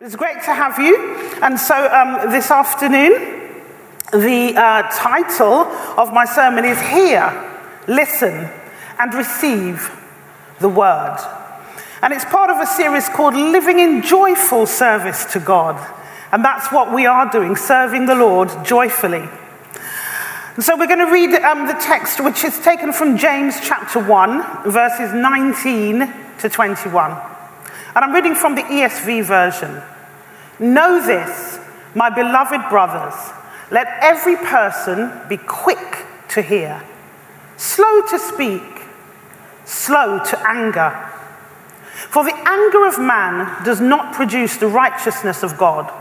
It's great to have you. And so um, this afternoon, the uh, title of my sermon is Hear, Listen, and Receive the Word. And it's part of a series called Living in Joyful Service to God. And that's what we are doing, serving the Lord joyfully. And so we're going to read um, the text, which is taken from James chapter 1, verses 19 to 21. And I'm reading from the ESV version. Know this, my beloved brothers, let every person be quick to hear, slow to speak, slow to anger. For the anger of man does not produce the righteousness of God.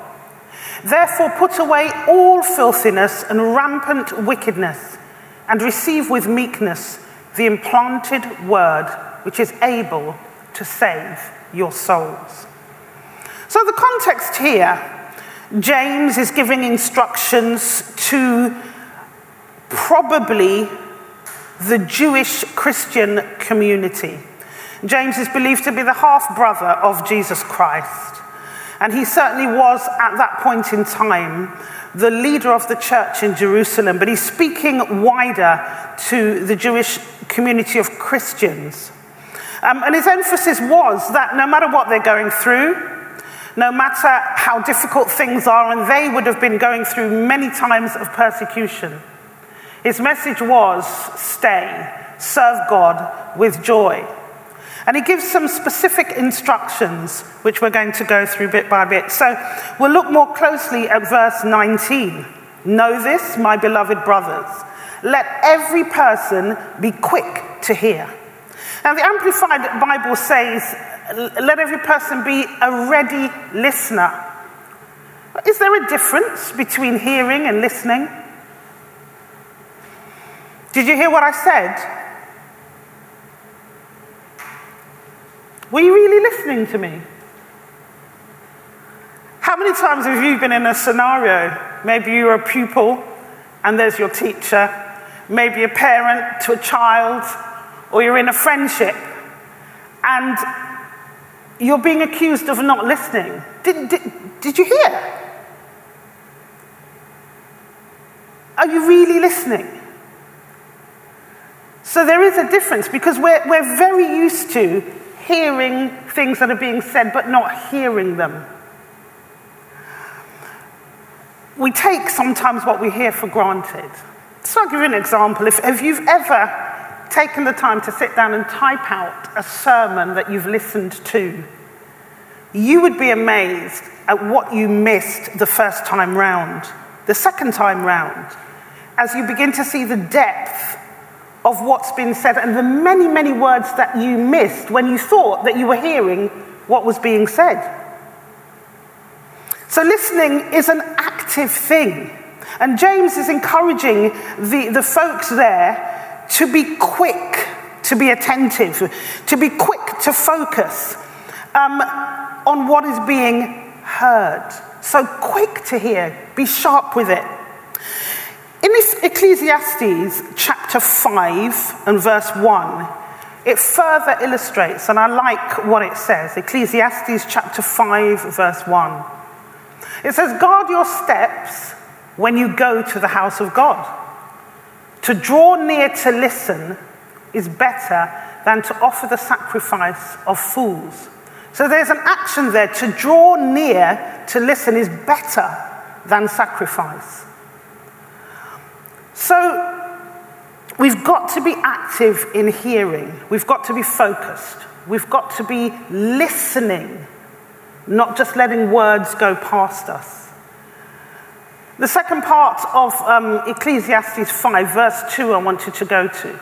Therefore, put away all filthiness and rampant wickedness, and receive with meekness the implanted word which is able to save your souls. So, the context here James is giving instructions to probably the Jewish Christian community. James is believed to be the half brother of Jesus Christ. And he certainly was, at that point in time, the leader of the church in Jerusalem. But he's speaking wider to the Jewish community of Christians. Um, and his emphasis was that no matter what they're going through, no matter how difficult things are, and they would have been going through many times of persecution, his message was stay, serve God with joy. And he gives some specific instructions, which we're going to go through bit by bit. So we'll look more closely at verse 19. Know this, my beloved brothers. Let every person be quick to hear now, the Amplified Bible says, let every person be a ready listener. Is there a difference between hearing and listening? Did you hear what I said? Were you really listening to me? How many times have you been in a scenario? Maybe you're a pupil and there's your teacher, maybe a parent to a child, or you're in a friendship and you're being accused of not listening. Did, did, did you hear? Are you really listening? So there is a difference because we're, we're very used to hearing things that are being said but not hearing them. We take sometimes what we hear for granted. So I'll give you an example. If, if you've ever taken the time to sit down and type out a sermon that you've listened to, you would be amazed at what you missed the first time round, the second time round, as you begin to see the depth of what's been said and the many, many words that you missed when you thought that you were hearing what was being said. So, listening is an active thing. And James is encouraging the, the folks there to be quick, to be attentive, to be quick to focus um, on what is being heard. So quick to hear, be sharp with it. In this Ecclesiastes chapter 5 and verse 1, it further illustrates, and I like what it says Ecclesiastes chapter 5, verse 1. It says, Guard your steps when you go to the house of God. To draw near to listen is better than to offer the sacrifice of fools. So there's an action there. To draw near to listen is better than sacrifice. So we've got to be active in hearing, we've got to be focused, we've got to be listening, not just letting words go past us. The second part of um, Ecclesiastes 5, verse 2, I wanted to go to.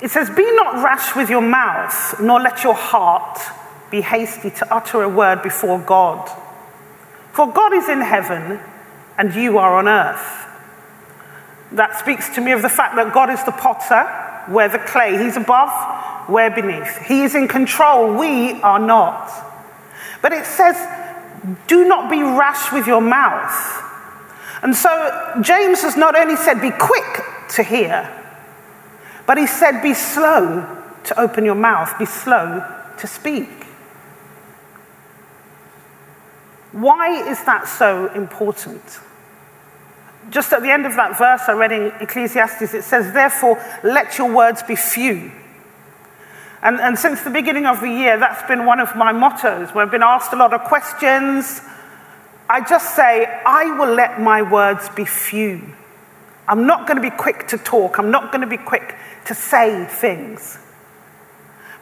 It says, Be not rash with your mouth, nor let your heart be hasty to utter a word before God. For God is in heaven, and you are on earth. That speaks to me of the fact that God is the potter, we're the clay. He's above, we're beneath. He is in control, we are not. But it says, Do not be rash with your mouth. And so James has not only said, be quick to hear, but he said, be slow to open your mouth, be slow to speak. Why is that so important? Just at the end of that verse I read in Ecclesiastes, it says, Therefore, let your words be few. And, and since the beginning of the year, that's been one of my mottos. Where I've been asked a lot of questions. I just say, I will let my words be few. I'm not going to be quick to talk. I'm not going to be quick to say things.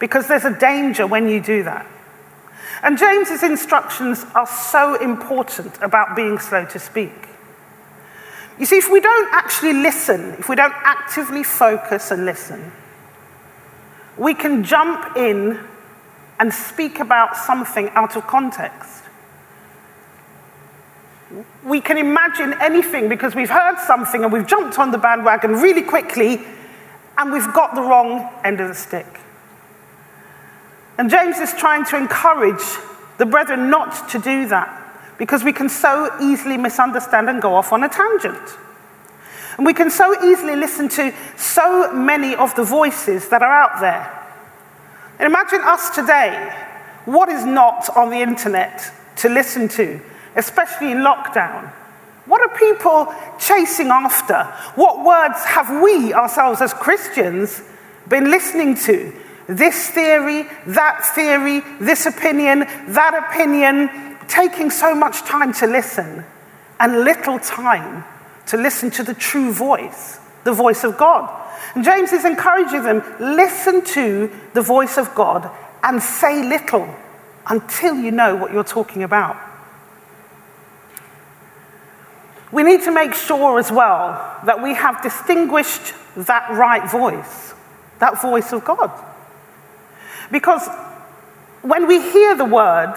Because there's a danger when you do that. And James's instructions are so important about being slow to speak. You see, if we don't actually listen, if we don't actively focus and listen, we can jump in and speak about something out of context. We can imagine anything because we've heard something and we've jumped on the bandwagon really quickly and we've got the wrong end of the stick. And James is trying to encourage the brethren not to do that because we can so easily misunderstand and go off on a tangent. And we can so easily listen to so many of the voices that are out there. And imagine us today. What is not on the internet to listen to, especially in lockdown? What are people chasing after? What words have we ourselves as Christians been listening to? This theory, that theory, this opinion, that opinion, taking so much time to listen and little time to listen to the true voice, the voice of God. And James is encouraging them listen to the voice of God and say little until you know what you're talking about. We need to make sure as well that we have distinguished that right voice, that voice of God. Because when we hear the word,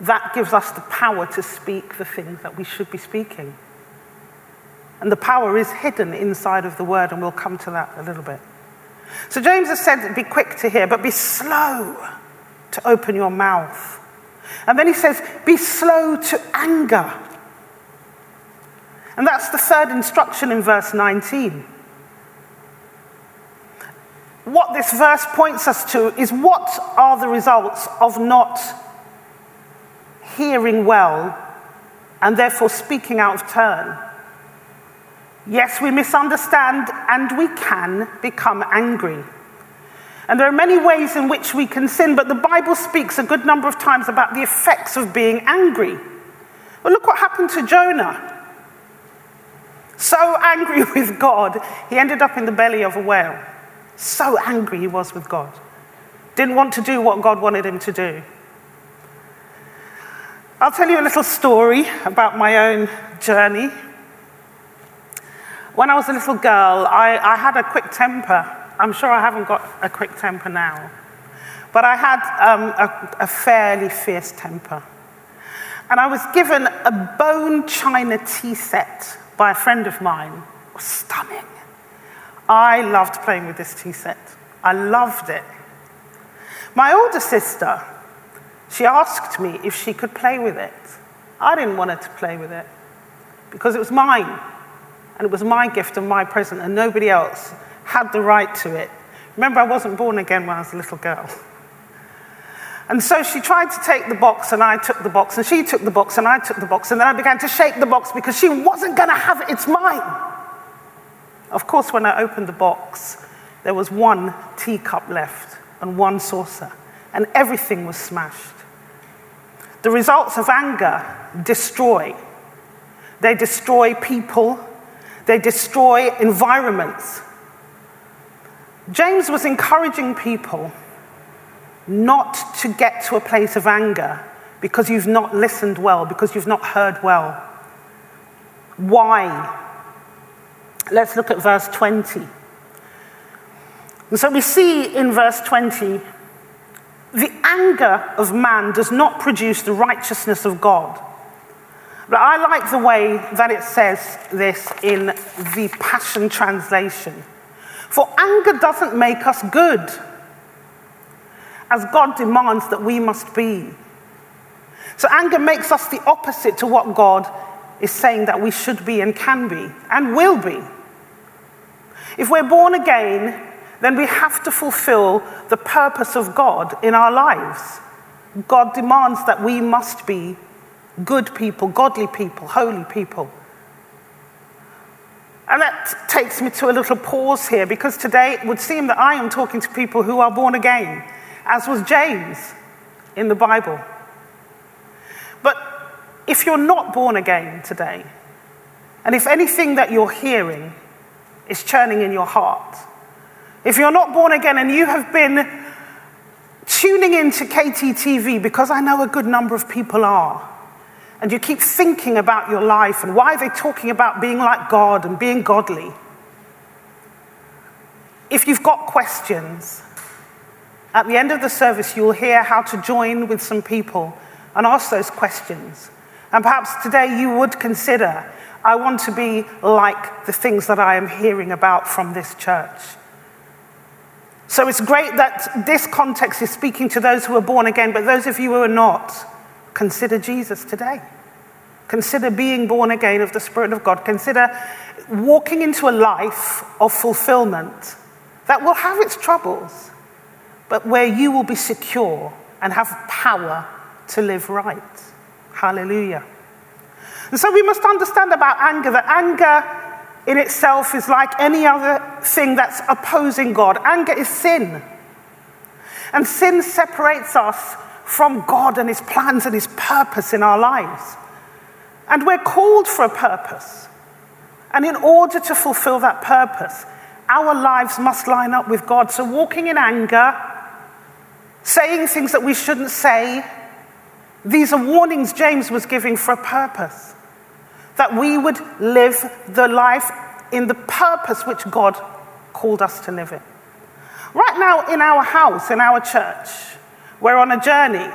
that gives us the power to speak the things that we should be speaking. And the power is hidden inside of the word, and we'll come to that a little bit. So James has said, be quick to hear, but be slow to open your mouth. And then he says, be slow to anger. And that's the third instruction in verse 19 what this verse points us to is what are the results of not hearing well and therefore speaking out of turn. Yes, we misunderstand and we can become angry. And there are many ways in which we can sin, but the Bible speaks a good number of times about the effects of being angry. Well, look what happened to Jonah. So angry with God, he ended up in the belly of a whale. So angry he was with God. Didn't want to do what God wanted him to do. I'll tell you a little story about my own journey. When I was a little girl, I, I had a quick temper. I'm sure I haven't got a quick temper now. But I had um, a, a fairly fierce temper. And I was given a bone china tea set by a friend of mine. Stunning. I loved playing with this tea set. I loved it. My older sister, she asked me if she could play with it. I didn't want her to play with it because it was mine. And it was my gift and my present, and nobody else had the right to it. Remember, I wasn't born again when I was a little girl. And so she tried to take the box, and I took the box, and she took the box, and I took the box, and then I began to shake the box because she wasn't going to have it, it's mine. Of course, when I opened the box, there was one teacup left and one saucer, and everything was smashed. The results of anger destroy. They destroy people, they destroy environments. James was encouraging people not to get to a place of anger because you've not listened well, because you've not heard well. Why? Let's look at verse 20. And so we see in verse 20 the anger of man does not produce the righteousness of God. But I like the way that it says this in the Passion Translation. For anger doesn't make us good, as God demands that we must be. So anger makes us the opposite to what God is saying that we should be and can be and will be. If we're born again, then we have to fulfill the purpose of God in our lives. God demands that we must be good people, godly people, holy people. And that takes me to a little pause here because today it would seem that I am talking to people who are born again, as was James in the Bible. But if you're not born again today, and if anything that you're hearing is churning in your heart, if you're not born again and you have been tuning into KTTV, because I know a good number of people are, and you keep thinking about your life and why are they talking about being like God and being godly? If you've got questions, at the end of the service, you'll hear how to join with some people and ask those questions. And perhaps today you would consider, I want to be like the things that I am hearing about from this church. So it's great that this context is speaking to those who are born again, but those of you who are not, consider Jesus today. Consider being born again of the Spirit of God. Consider walking into a life of fulfillment that will have its troubles, but where you will be secure and have power to live right. Hallelujah. And so we must understand about anger that anger in itself is like any other thing that's opposing God. Anger is sin. And sin separates us from God and His plans and His purpose in our lives. And we're called for a purpose. And in order to fulfill that purpose, our lives must line up with God. So, walking in anger, saying things that we shouldn't say, these are warnings James was giving for a purpose. That we would live the life in the purpose which God called us to live in. Right now, in our house, in our church, we're on a journey.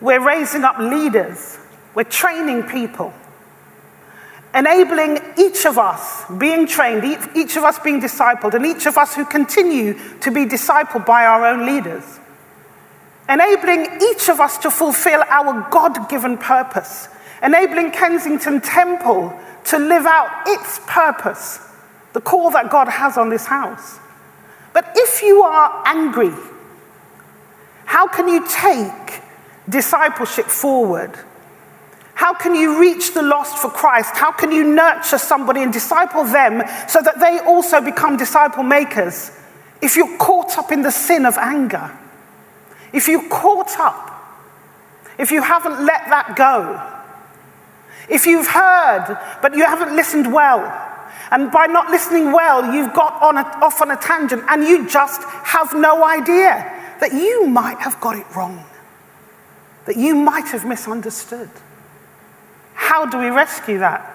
We're raising up leaders. We're training people. Enabling each of us being trained, each of us being discipled, and each of us who continue to be discipled by our own leaders. Enabling each of us to fulfill our God given purpose. Enabling Kensington Temple to live out its purpose, the call that God has on this house. But if you are angry, how can you take discipleship forward? How can you reach the lost for Christ? How can you nurture somebody and disciple them so that they also become disciple makers? If you're caught up in the sin of anger, if you're caught up, if you haven't let that go, if you've heard but you haven't listened well, and by not listening well, you've got on a, off on a tangent and you just have no idea that you might have got it wrong, that you might have misunderstood. How do we rescue that?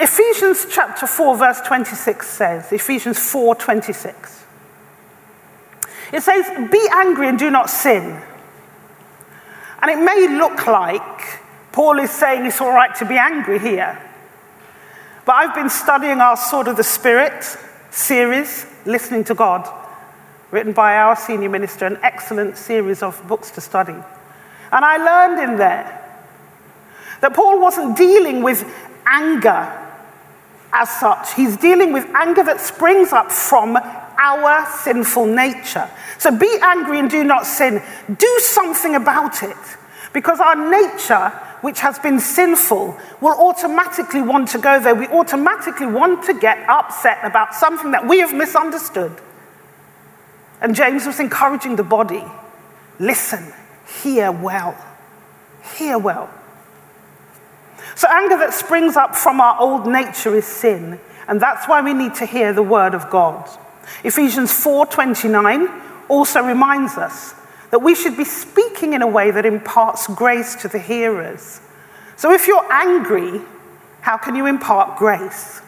Ephesians chapter 4 verse 26 says, Ephesians 4:26. It says, "Be angry and do not sin." And it may look like Paul is saying it's all right to be angry here. But I've been studying our Sword of the Spirit series, Listening to God, written by our senior minister, an excellent series of books to study. And I learned in there that Paul wasn't dealing with anger as such, he's dealing with anger that springs up from our sinful nature. So be angry and do not sin. Do something about it. Because our nature, which has been sinful, will automatically want to go there. We automatically want to get upset about something that we have misunderstood. And James was encouraging the body listen, hear well, hear well. So, anger that springs up from our old nature is sin, and that's why we need to hear the word of God. Ephesians 4:29 also reminds us that we should be speaking in a way that imparts grace to the hearers. So if you're angry, how can you impart grace?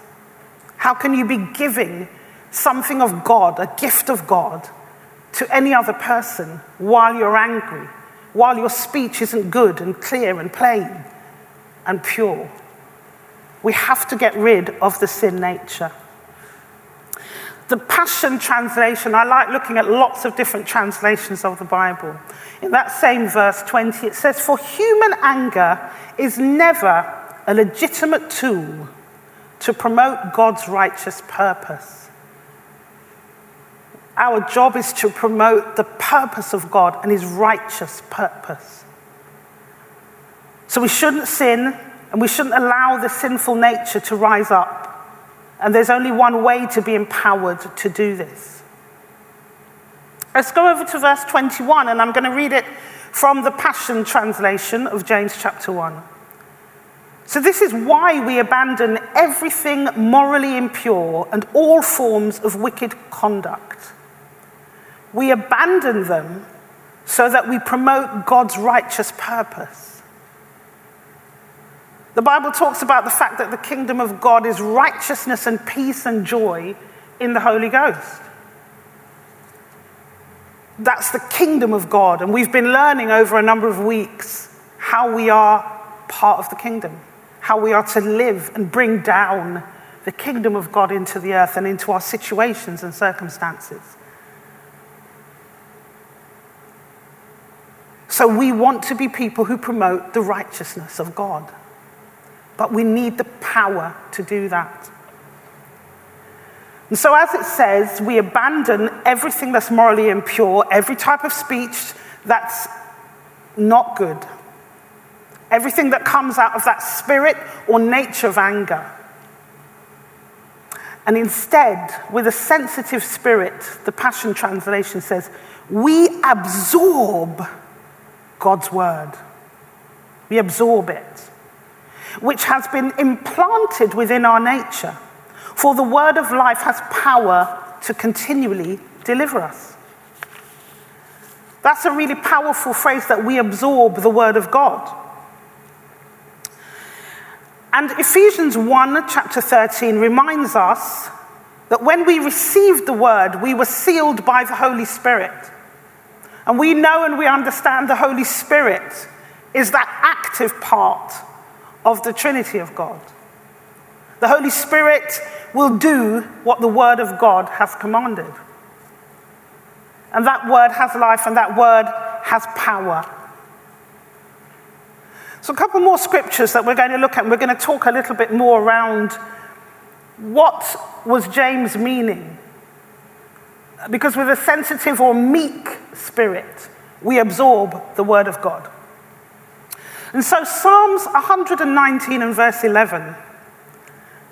How can you be giving something of God, a gift of God, to any other person while you're angry, while your speech isn't good and clear and plain and pure? We have to get rid of the sin nature. The Passion Translation, I like looking at lots of different translations of the Bible. In that same verse 20, it says, For human anger is never a legitimate tool to promote God's righteous purpose. Our job is to promote the purpose of God and his righteous purpose. So we shouldn't sin and we shouldn't allow the sinful nature to rise up. And there's only one way to be empowered to do this. Let's go over to verse 21, and I'm going to read it from the Passion Translation of James chapter 1. So, this is why we abandon everything morally impure and all forms of wicked conduct. We abandon them so that we promote God's righteous purpose. The Bible talks about the fact that the kingdom of God is righteousness and peace and joy in the Holy Ghost. That's the kingdom of God, and we've been learning over a number of weeks how we are part of the kingdom, how we are to live and bring down the kingdom of God into the earth and into our situations and circumstances. So we want to be people who promote the righteousness of God. But we need the power to do that. And so, as it says, we abandon everything that's morally impure, every type of speech that's not good, everything that comes out of that spirit or nature of anger. And instead, with a sensitive spirit, the Passion Translation says, we absorb God's word. We absorb it, which has been implanted within our nature. For the word of life has power to continually deliver us. That's a really powerful phrase that we absorb the word of God. And Ephesians 1, chapter 13, reminds us that when we received the word, we were sealed by the Holy Spirit. And we know and we understand the Holy Spirit is that active part of the Trinity of God. The Holy Spirit will do what the Word of God has commanded. And that Word has life and that Word has power. So, a couple more scriptures that we're going to look at. and We're going to talk a little bit more around what was James meaning because with a sensitive or meek spirit, we absorb the word of God. And so, Psalms 119 and verse 11,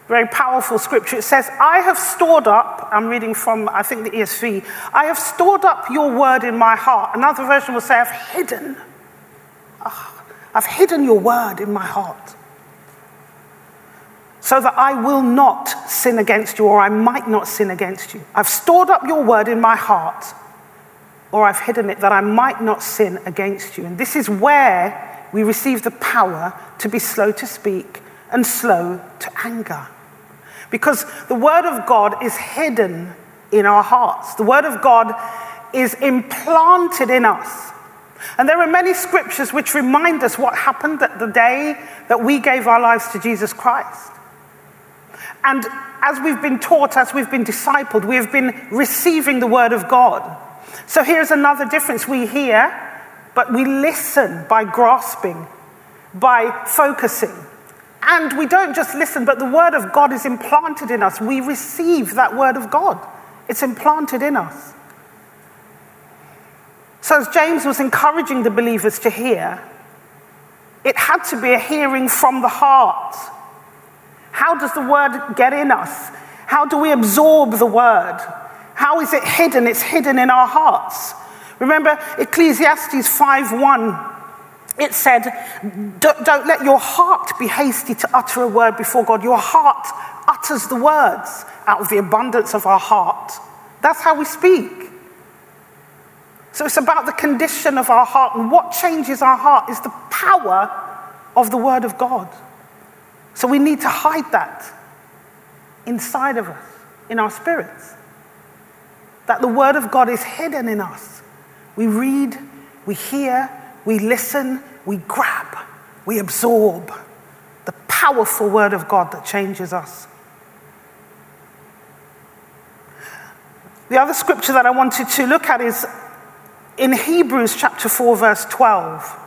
very powerful scripture. It says, I have stored up, I'm reading from, I think, the ESV, I have stored up your word in my heart. Another version will say, I've hidden. Oh, I've hidden your word in my heart so that I will not sin against you, or I might not sin against you. I've stored up your word in my heart, or I've hidden it that I might not sin against you. And this is where we receive the power to be slow to speak and slow to anger. Because the word of God is hidden in our hearts, the word of God is implanted in us. And there are many scriptures which remind us what happened at the day that we gave our lives to Jesus Christ. And as we've been taught, as we've been discipled, we have been receiving the word of God. So here's another difference. We hear, but we listen by grasping, by focusing. And we don't just listen, but the word of God is implanted in us. We receive that word of God, it's implanted in us. So, as James was encouraging the believers to hear, it had to be a hearing from the heart how does the word get in us? How do we absorb the word? How is it hidden? It's hidden in our hearts. Remember Ecclesiastes 5:1. It said, Don't let your heart be hasty to utter a word before God. Your heart utters the words out of the abundance of our heart. That's how we speak. So it's about the condition of our heart, and what changes our heart is the power of the Word of God. So we need to hide that inside of us, in our spirits. That the Word of God is hidden in us. We read, we hear, we listen, we grab, we absorb the powerful Word of God that changes us. The other scripture that I wanted to look at is in Hebrews chapter 4, verse 12.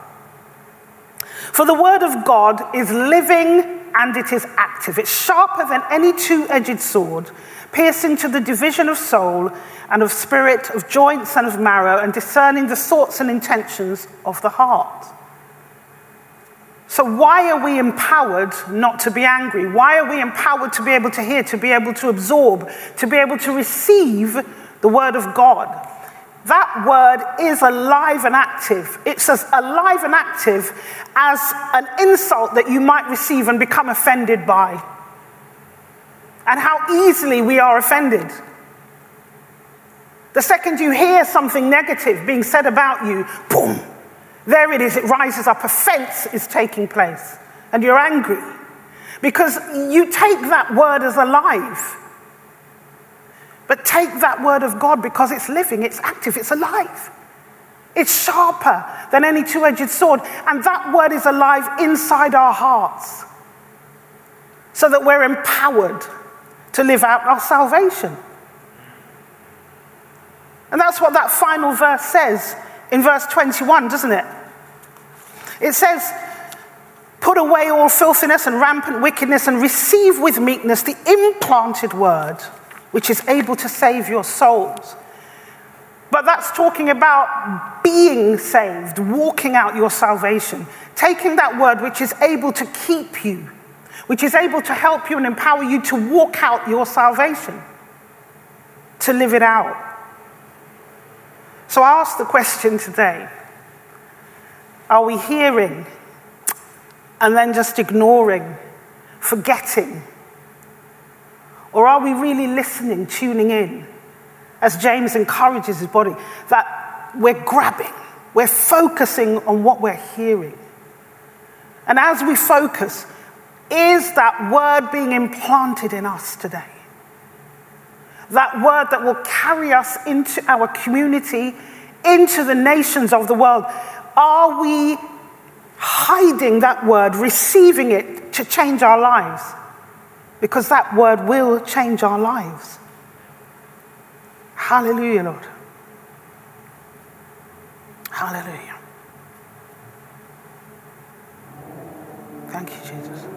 For the Word of God is living and it is active. It's sharper than any two edged sword, piercing to the division of soul and of spirit, of joints and of marrow, and discerning the thoughts and intentions of the heart. So, why are we empowered not to be angry? Why are we empowered to be able to hear, to be able to absorb, to be able to receive the word of God? That word is alive and active. It's as alive and active as an insult that you might receive and become offended by. And how easily we are offended. The second you hear something negative being said about you, boom, there it is, it rises up. Offense is taking place. And you're angry because you take that word as alive. But take that word of God because it's living, it's active, it's alive. It's sharper than any two edged sword. And that word is alive inside our hearts so that we're empowered to live out our salvation. And that's what that final verse says in verse 21, doesn't it? It says, Put away all filthiness and rampant wickedness and receive with meekness the implanted word, which is able to save your souls. But that's talking about being saved, walking out your salvation, taking that word which is able to keep you, which is able to help you and empower you to walk out your salvation, to live it out. So I ask the question today are we hearing and then just ignoring, forgetting? Or are we really listening, tuning in, as James encourages his body, that we're grabbing, we're focusing on what we're hearing? And as we focus, is that word being implanted in us today? That word that will carry us into our community, into the nations of the world. Are we hiding that word, receiving it to change our lives? Because that word will change our lives. Hallelujah, Lord. Hallelujah. Thank you, Jesus.